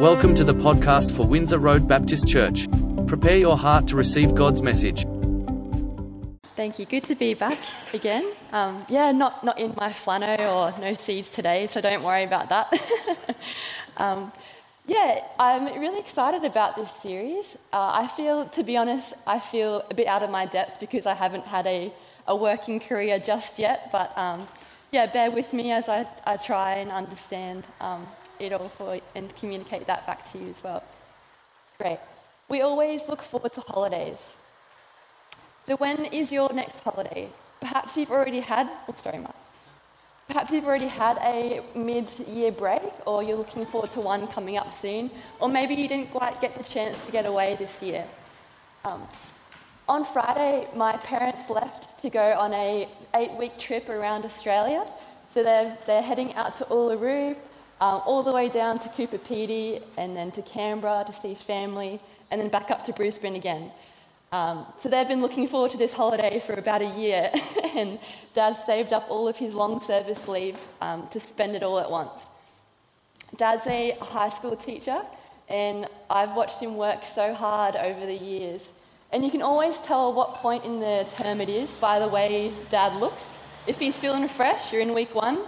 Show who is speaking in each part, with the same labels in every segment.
Speaker 1: Welcome to the podcast for Windsor Road Baptist Church. Prepare your heart to receive God's message.
Speaker 2: Thank you. Good to be back again. Um, yeah, not, not in my flannel or no seeds today, so don't worry about that. um, yeah, I'm really excited about this series. Uh, I feel, to be honest, I feel a bit out of my depth because I haven't had a, a working career just yet, but um, yeah, bear with me as I, I try and understand um, it all for, and communicate that back to you as well. Great. We always look forward to holidays. So when is your next holiday? Perhaps you've already had, oh, sorry, Mark. Perhaps you've already had a mid year break, or you're looking forward to one coming up soon, or maybe you didn't quite get the chance to get away this year. Um, on Friday, my parents left to go on a eight week trip around Australia. So they're, they're heading out to Uluru, um, all the way down to Coober Pedy and then to Canberra to see family, and then back up to Brisbane again. Um, so they've been looking forward to this holiday for about a year, and Dad saved up all of his long service leave um, to spend it all at once. Dad's a high school teacher, and I've watched him work so hard over the years. And you can always tell what point in the term it is by the way Dad looks. If he's feeling fresh, you're in week one.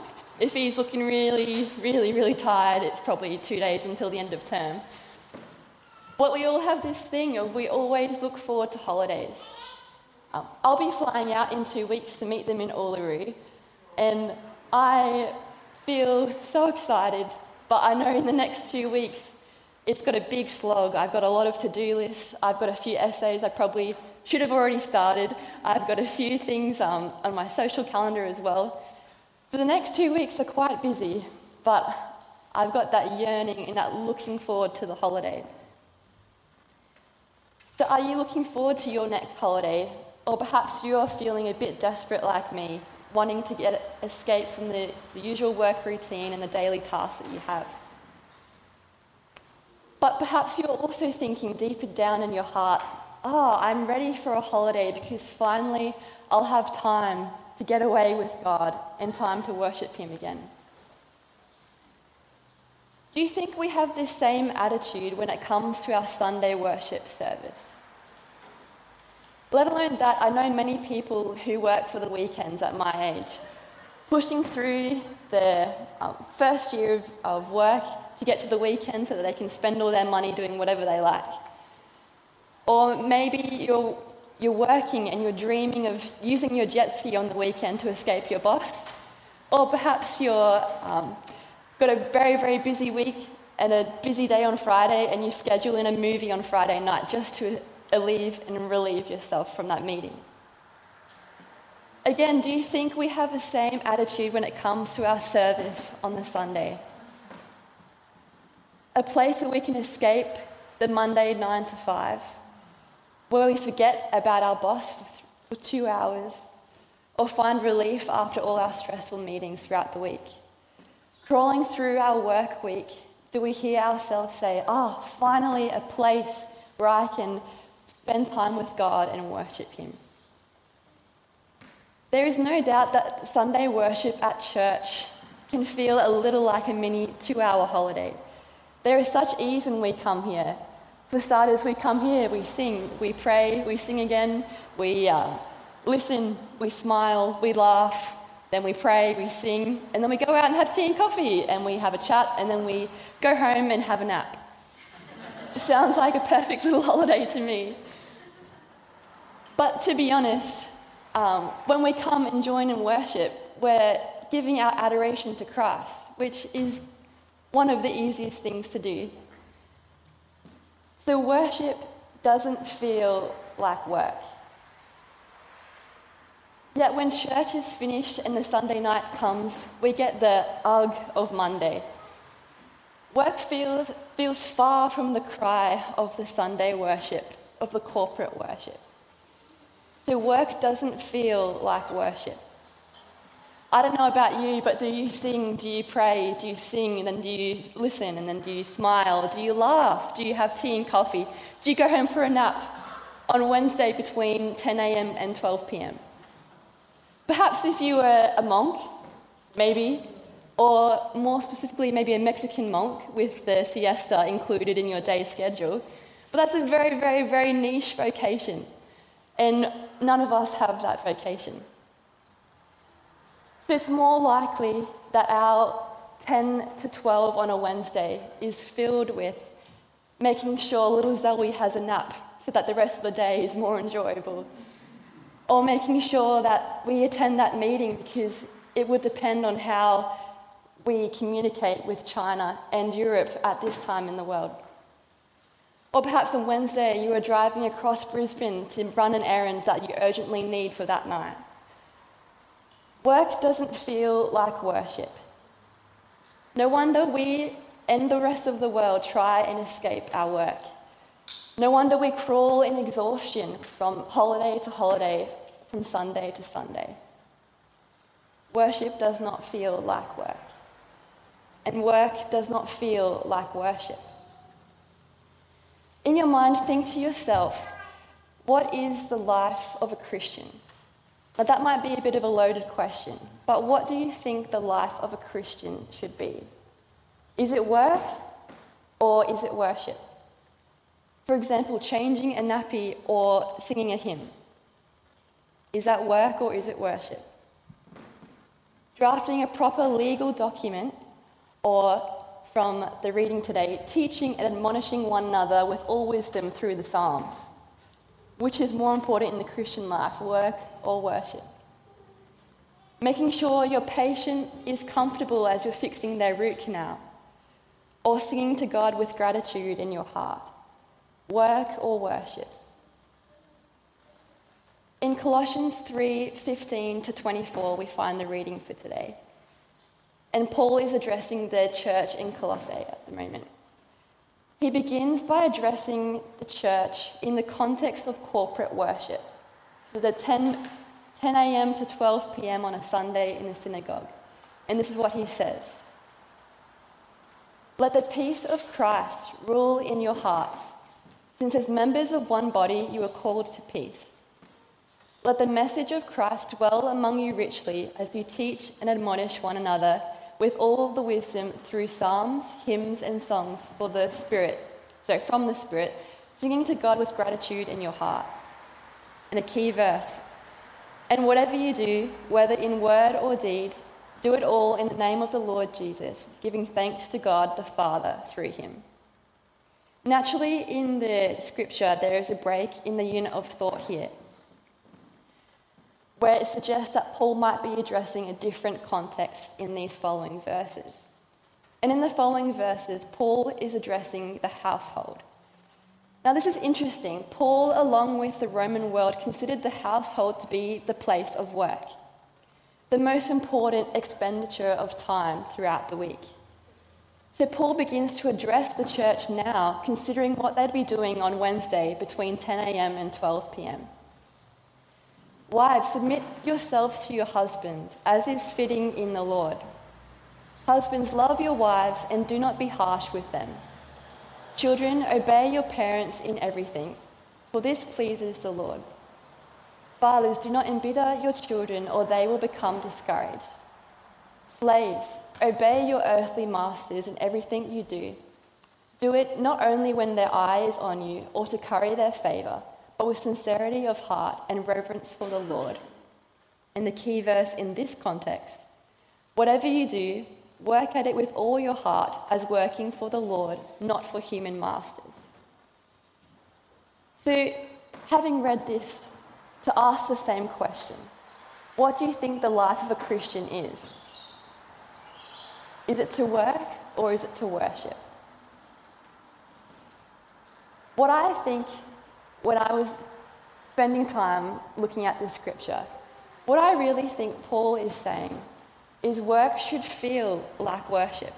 Speaker 2: If he's looking really, really, really tired, it's probably two days until the end of term. But we all have this thing of we always look forward to holidays. Um, I'll be flying out in two weeks to meet them in Uluru, and I feel so excited, but I know in the next two weeks it's got a big slog. I've got a lot of to do lists, I've got a few essays I probably should have already started, I've got a few things um, on my social calendar as well. So the next two weeks are quite busy, but I've got that yearning and that looking forward to the holiday. So, are you looking forward to your next holiday? Or perhaps you're feeling a bit desperate like me, wanting to get escape from the, the usual work routine and the daily tasks that you have. But perhaps you're also thinking deeper down in your heart, oh, I'm ready for a holiday because finally I'll have time to get away with God and time to worship Him again. Do you think we have this same attitude when it comes to our Sunday worship service? Let alone that, I know many people who work for the weekends at my age, pushing through their um, first year of, of work to get to the weekend so that they can spend all their money doing whatever they like. Or maybe you're you're working and you're dreaming of using your jet ski on the weekend to escape your boss. Or perhaps you've um, got a very, very busy week and a busy day on Friday, and you schedule in a movie on Friday night just to alleviate and relieve yourself from that meeting. Again, do you think we have the same attitude when it comes to our service on the Sunday? A place where we can escape the Monday 9 to 5 where we forget about our boss for, two hours or find relief after all our stressful meetings throughout the week. Crawling through our work week, do we hear ourselves say, Oh, finally a place where I can spend time with God and worship Him? There is no doubt that Sunday worship at church can feel a little like a mini two hour holiday. There is such ease when we come here. For starters, we come here, we sing, we pray, we sing again, we uh, listen, we smile, we laugh, then we pray, we sing, and then we go out and have tea and coffee, and we have a chat, and then we go home and have a nap. Sounds like a perfect little holiday to me. But to be honest, um, when we come and join in worship, we're giving our adoration to Christ, which is one of the easiest things to do. So worship doesn't feel like work. Yet when church is finished and the Sunday night comes, we get the ugh of Monday. Work feels, feels far from the cry of the Sunday worship, of the corporate worship. So work doesn't feel like worship. I don't know about you, but do you sing? Do you pray? Do you sing and then do you listen and then do you smile? Do you laugh? Do you have tea and coffee? Do you go home for a nap on Wednesday between 10 a.m. and 12 p.m.? Perhaps if you were a monk, maybe, or more specifically, maybe a Mexican monk with the siesta included in your day schedule. But that's a very, very, very niche vocation, and none of us have that vocation. So it's more likely that our 10 to 12 on a Wednesday is filled with making sure little Zoe has a nap so that the rest of the day is more enjoyable. Or making sure that we attend that meeting because it would depend on how we communicate with China and Europe at this time in the world. Or perhaps on Wednesday you are driving across Brisbane to run an errand that you urgently need for that night. Work doesn't feel like worship. No wonder we and the rest of the world try and escape our work. No wonder we crawl in exhaustion from holiday to holiday, from Sunday to Sunday. Worship does not feel like work. And work does not feel like worship. In your mind, think to yourself, what is the life of a Christian? Now, that might be a bit of a loaded question, but what do you think the life of a Christian should be? Is it work or is it worship? For example, changing a nappy or singing a hymn. Is that work or is it worship? Drafting a proper legal document or from the reading today, teaching and admonishing one another with all wisdom through the Psalms. Which is more important in the Christian life, work or worship? Making sure your patient is comfortable as you're fixing their root canal, or singing to God with gratitude in your heart, work or worship. In Colossians 3 15 to 24, we find the reading for today. And Paul is addressing the church in Colossae at the moment. He begins by addressing the church in the context of corporate worship. So the 10, 10 a.m. to 12 p.m. on a Sunday in the synagogue. And this is what he says Let the peace of Christ rule in your hearts, since as members of one body you are called to peace. Let the message of Christ dwell among you richly as you teach and admonish one another with all the wisdom through psalms, hymns, and songs for the Spirit, so from the Spirit, singing to God with gratitude in your heart. And a key verse. And whatever you do, whether in word or deed, do it all in the name of the Lord Jesus, giving thanks to God the Father through him. Naturally, in the scripture, there is a break in the unit of thought here where it suggests that Paul might be addressing a different context in these following verses. And in the following verses, Paul is addressing the household. Now, this is interesting. Paul, along with the Roman world, considered the household to be the place of work, the most important expenditure of time throughout the week. So, Paul begins to address the church now, considering what they'd be doing on Wednesday between 10 a.m. and 12 p.m. Wives, submit yourselves to your husbands, as is fitting in the Lord. Husbands, love your wives and do not be harsh with them. Children, obey your parents in everything, for this pleases the Lord. Fathers, do not embitter your children, or they will become discouraged. Slaves, obey your earthly masters in everything you do. Do it not only when their eye is on you, or to curry their favor but with sincerity of heart and reverence for the Lord. And the key verse in this context whatever you do, work at it with all your heart as working for the Lord, not for human masters. So, having read this, to ask the same question what do you think the life of a Christian is? Is it to work or is it to worship? What I think when I was spending time looking at this scripture, what I really think Paul is saying is work should feel like worship.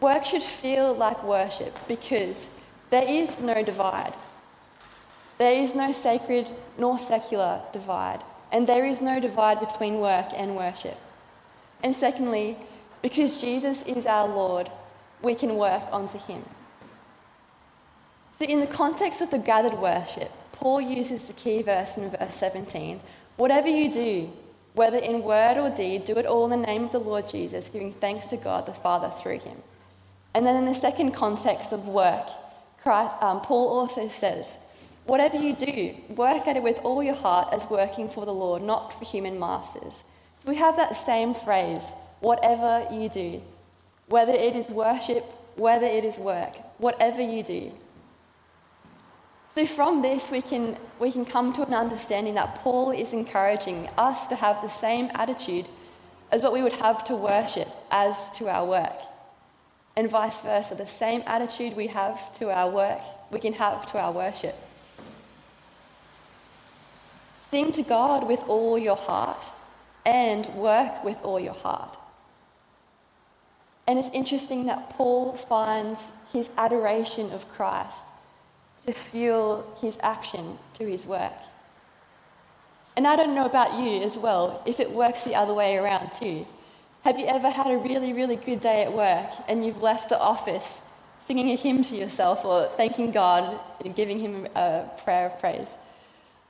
Speaker 2: Work should feel like worship because there is no divide. There is no sacred nor secular divide, and there is no divide between work and worship. And secondly, because Jesus is our Lord, we can work onto Him. So, in the context of the gathered worship, Paul uses the key verse in verse 17 whatever you do, Whether in word or deed, do it all in the name of the Lord Jesus, giving thanks to God the Father through him. And then in the second context of work, Christ, um, Paul also says, Whatever you do, work at it with all your heart as working for the Lord, not for human masters. So we have that same phrase, whatever you do, whether it is worship, whether it is work, whatever you do. So, from this, we can, we can come to an understanding that Paul is encouraging us to have the same attitude as what we would have to worship as to our work. And vice versa, the same attitude we have to our work, we can have to our worship. Sing to God with all your heart and work with all your heart. And it's interesting that Paul finds his adoration of Christ to fuel his action to his work. And I don't know about you as well, if it works the other way around too. Have you ever had a really, really good day at work and you've left the office singing a hymn to yourself or thanking God and giving Him a prayer of praise?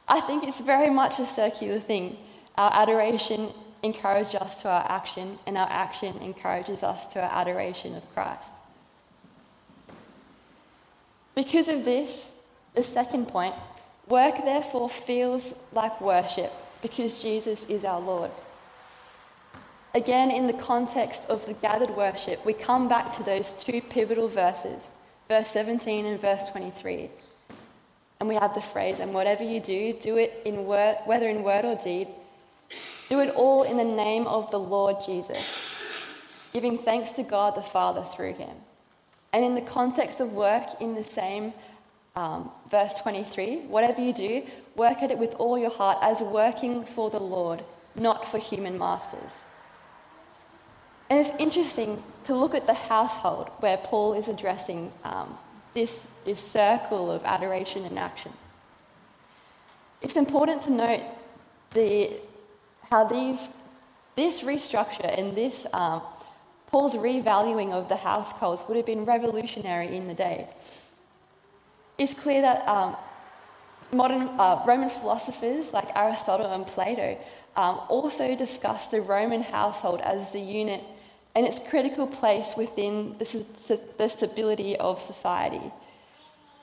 Speaker 2: I think it's very much a circular thing. Our adoration encourages us to our action, and our action encourages us to our adoration of Christ. Because of this, the second point, work therefore feels like worship because Jesus is our Lord. Again, in the context of the gathered worship, we come back to those two pivotal verses, verse 17 and verse 23. And we have the phrase, and whatever you do, do it in word, whether in word or deed, do it all in the name of the Lord Jesus, giving thanks to God the Father through him. And in the context of work, in the same um, verse 23, whatever you do, work at it with all your heart as working for the Lord, not for human masters. And it's interesting to look at the household where Paul is addressing um, this, this circle of adoration and action. It's important to note the, how these, this restructure and this um, Paul's revaluing of the households would have been revolutionary in the day. It's clear that um, modern uh, Roman philosophers like Aristotle and Plato um, also discussed the Roman household as the unit and its critical place within the, the stability of society.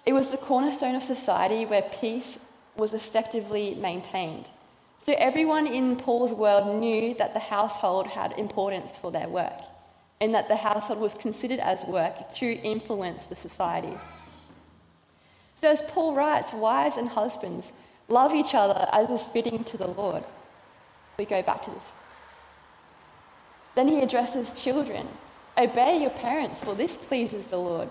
Speaker 2: It was the cornerstone of society where peace was effectively maintained. So everyone in Paul's world knew that the household had importance for their work and that the household was considered as work to influence the society. So, as Paul writes, wives and husbands love each other as is fitting to the Lord. We go back to this. Then he addresses children Obey your parents, for this pleases the Lord.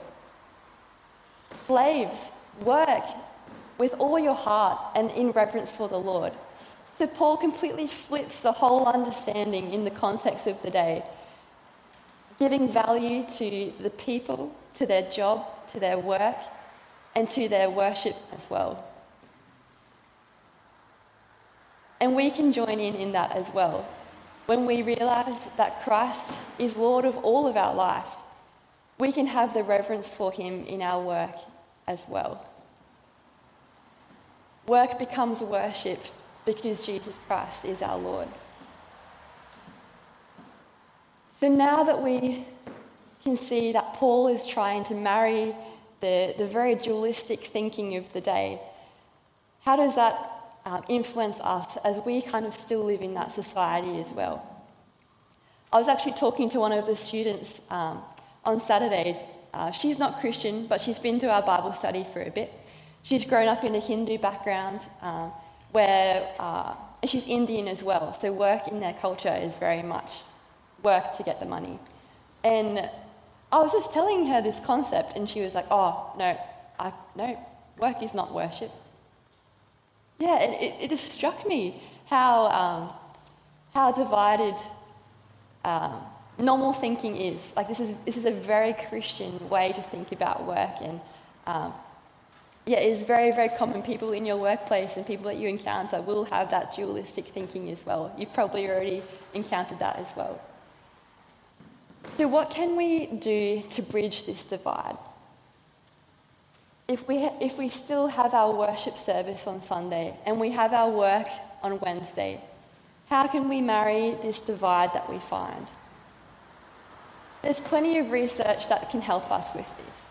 Speaker 2: Slaves, work with all your heart and in reverence for the Lord. So, Paul completely flips the whole understanding in the context of the day giving value to the people, to their job, to their work, and to their worship as well. And we can join in in that as well. When we realize that Christ is Lord of all of our life, we can have the reverence for him in our work as well. Work becomes worship because Jesus Christ is our Lord. So now that we can see that Paul is trying to marry the, the very dualistic thinking of the day, how does that um, influence us as we kind of still live in that society as well? I was actually talking to one of the students um, on Saturday. Uh, she's not Christian, but she's been to our Bible study for a bit. She's grown up in a Hindu background um, where uh, she's Indian as well, so work in their culture is very much work to get the money. And I was just telling her this concept, and she was like, "Oh no, I, no, work is not worship." Yeah, it, it just struck me how um, how divided um, normal thinking is. Like this is this is a very Christian way to think about work, and um, yeah, it's very very common. People in your workplace and people that you encounter will have that dualistic thinking as well. You've probably already encountered that as well. So, what can we do to bridge this divide? If we, if we still have our worship service on Sunday and we have our work on Wednesday, How can we marry this divide that we find? There's plenty of research that can help us with this.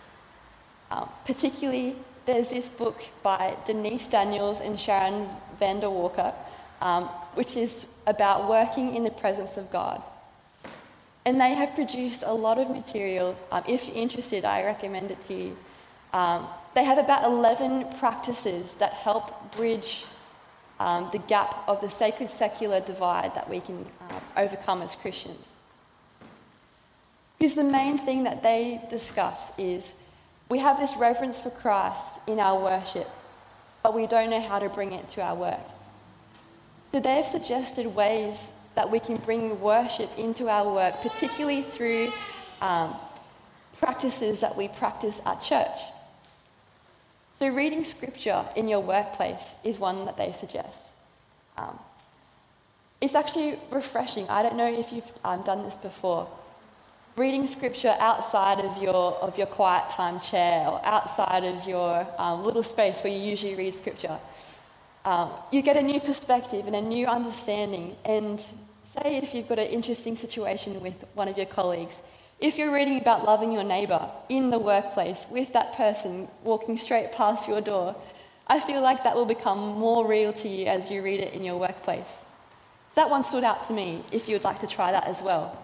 Speaker 2: Um, particularly, there's this book by Denise Daniels and Sharon Vander Walker, um, which is about working in the presence of God. And they have produced a lot of material. Um, if you're interested, I recommend it to you. Um, they have about 11 practices that help bridge um, the gap of the sacred secular divide that we can uh, overcome as Christians. Because the main thing that they discuss is we have this reverence for Christ in our worship, but we don't know how to bring it to our work. So they've suggested ways that we can bring worship into our work, particularly through um, practices that we practice at church. So, reading scripture in your workplace is one that they suggest. Um, it's actually refreshing. I don't know if you've um, done this before. Reading scripture outside of your, of your quiet time chair or outside of your um, little space where you usually read scripture um, you get a new perspective and a new understanding. And say if you've got an interesting situation with one of your colleagues, if you're reading about loving your neighbour in the workplace with that person walking straight past your door, I feel like that will become more real to you as you read it in your workplace. So that one stood out to me if you would like to try that as well.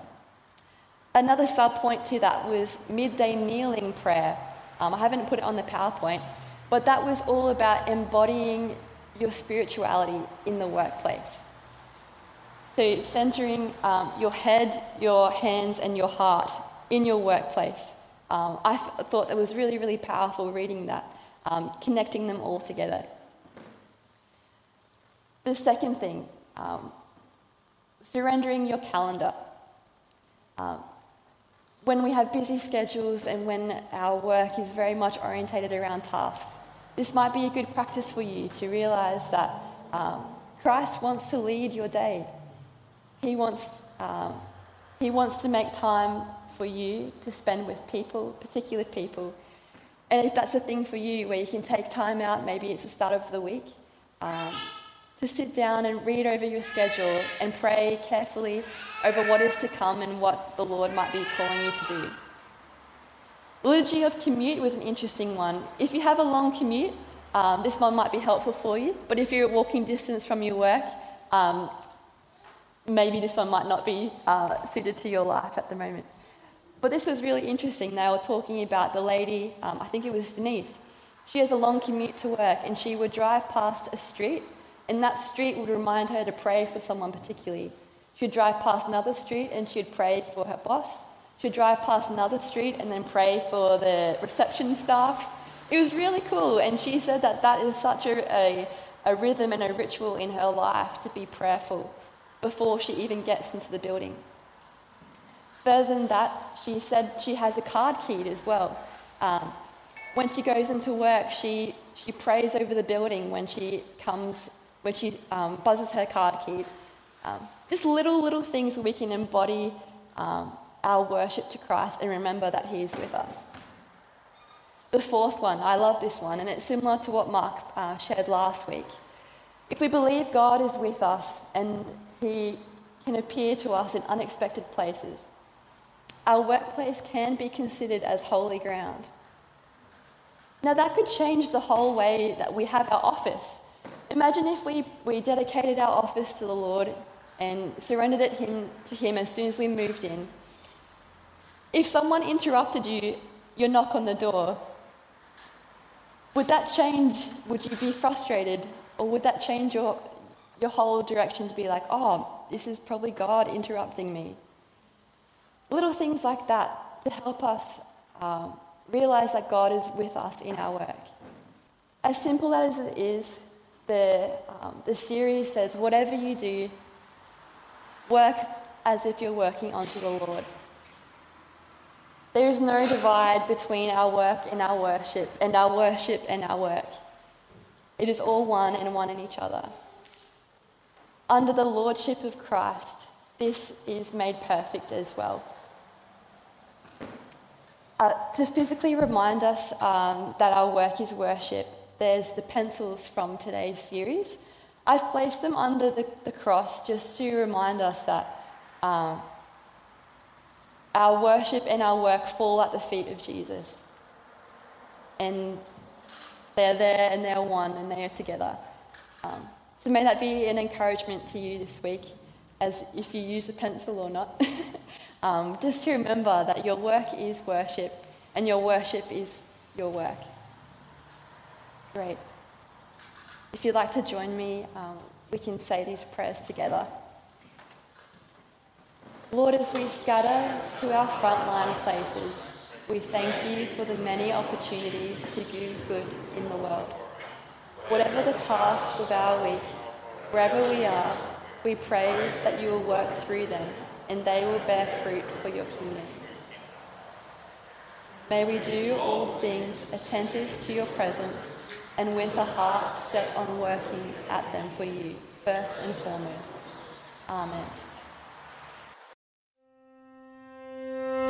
Speaker 2: Another sub point to that was midday kneeling prayer. Um, I haven't put it on the PowerPoint, but that was all about embodying your spirituality in the workplace. So, centering um, your head, your hands, and your heart in your workplace. Um, I thought it was really, really powerful reading that, um, connecting them all together. The second thing, um, surrendering your calendar. Um, when we have busy schedules and when our work is very much orientated around tasks, this might be a good practice for you to realize that um, Christ wants to lead your day. He wants, um, he wants to make time for you to spend with people, particular people. And if that's a thing for you where you can take time out, maybe it's the start of the week, um, to sit down and read over your schedule and pray carefully over what is to come and what the Lord might be calling you to do. Liturgy of commute was an interesting one. If you have a long commute, um, this one might be helpful for you, but if you're walking distance from your work, um, maybe this one might not be uh, suited to your life at the moment. But this was really interesting. They were talking about the lady, um, I think it was Denise. She has a long commute to work, and she would drive past a street, and that street would remind her to pray for someone particularly. She'd drive past another street, and she'd pray for her boss. She'd drive past another street and then pray for the reception staff. It was really cool, and she said that that is such a, a, a rhythm and a ritual in her life to be prayerful before she even gets into the building. Further than that, she said she has a card key as well. Um, when she goes into work, she, she prays over the building when she comes, when she um, buzzes her card key. Um, just little, little things we can embody um, our worship to Christ and remember that He is with us. The fourth one, I love this one, and it's similar to what Mark uh, shared last week. If we believe God is with us and He can appear to us in unexpected places, our workplace can be considered as holy ground. Now, that could change the whole way that we have our office. Imagine if we, we dedicated our office to the Lord and surrendered it him, to Him as soon as we moved in if someone interrupted you, your knock on the door, would that change? Would you be frustrated? Or would that change your, your whole direction to be like, oh, this is probably God interrupting me? Little things like that to help us um, realize that God is with us in our work. As simple as it is, the, um, the series says, whatever you do, work as if you're working unto the Lord. There is no divide between our work and our worship, and our worship and our work. It is all one and one in each other. Under the lordship of Christ, this is made perfect as well. Uh, to physically remind us um, that our work is worship, there's the pencils from today's series. I've placed them under the, the cross just to remind us that um, our worship and our work fall at the feet of Jesus. And they're there and they're one and they are together. Um, so may that be an encouragement to you this week, as if you use a pencil or not. um, just to remember that your work is worship and your worship is your work. Great. If you'd like to join me, um, we can say these prayers together. Lord, as we scatter to our frontline places, we thank you for the many opportunities to do good in the world. Whatever the task of our week, wherever we are, we pray that you will work through them and they will bear fruit for your kingdom. May we do all things attentive to your presence and with a heart set on working at them for you, first and foremost. Amen.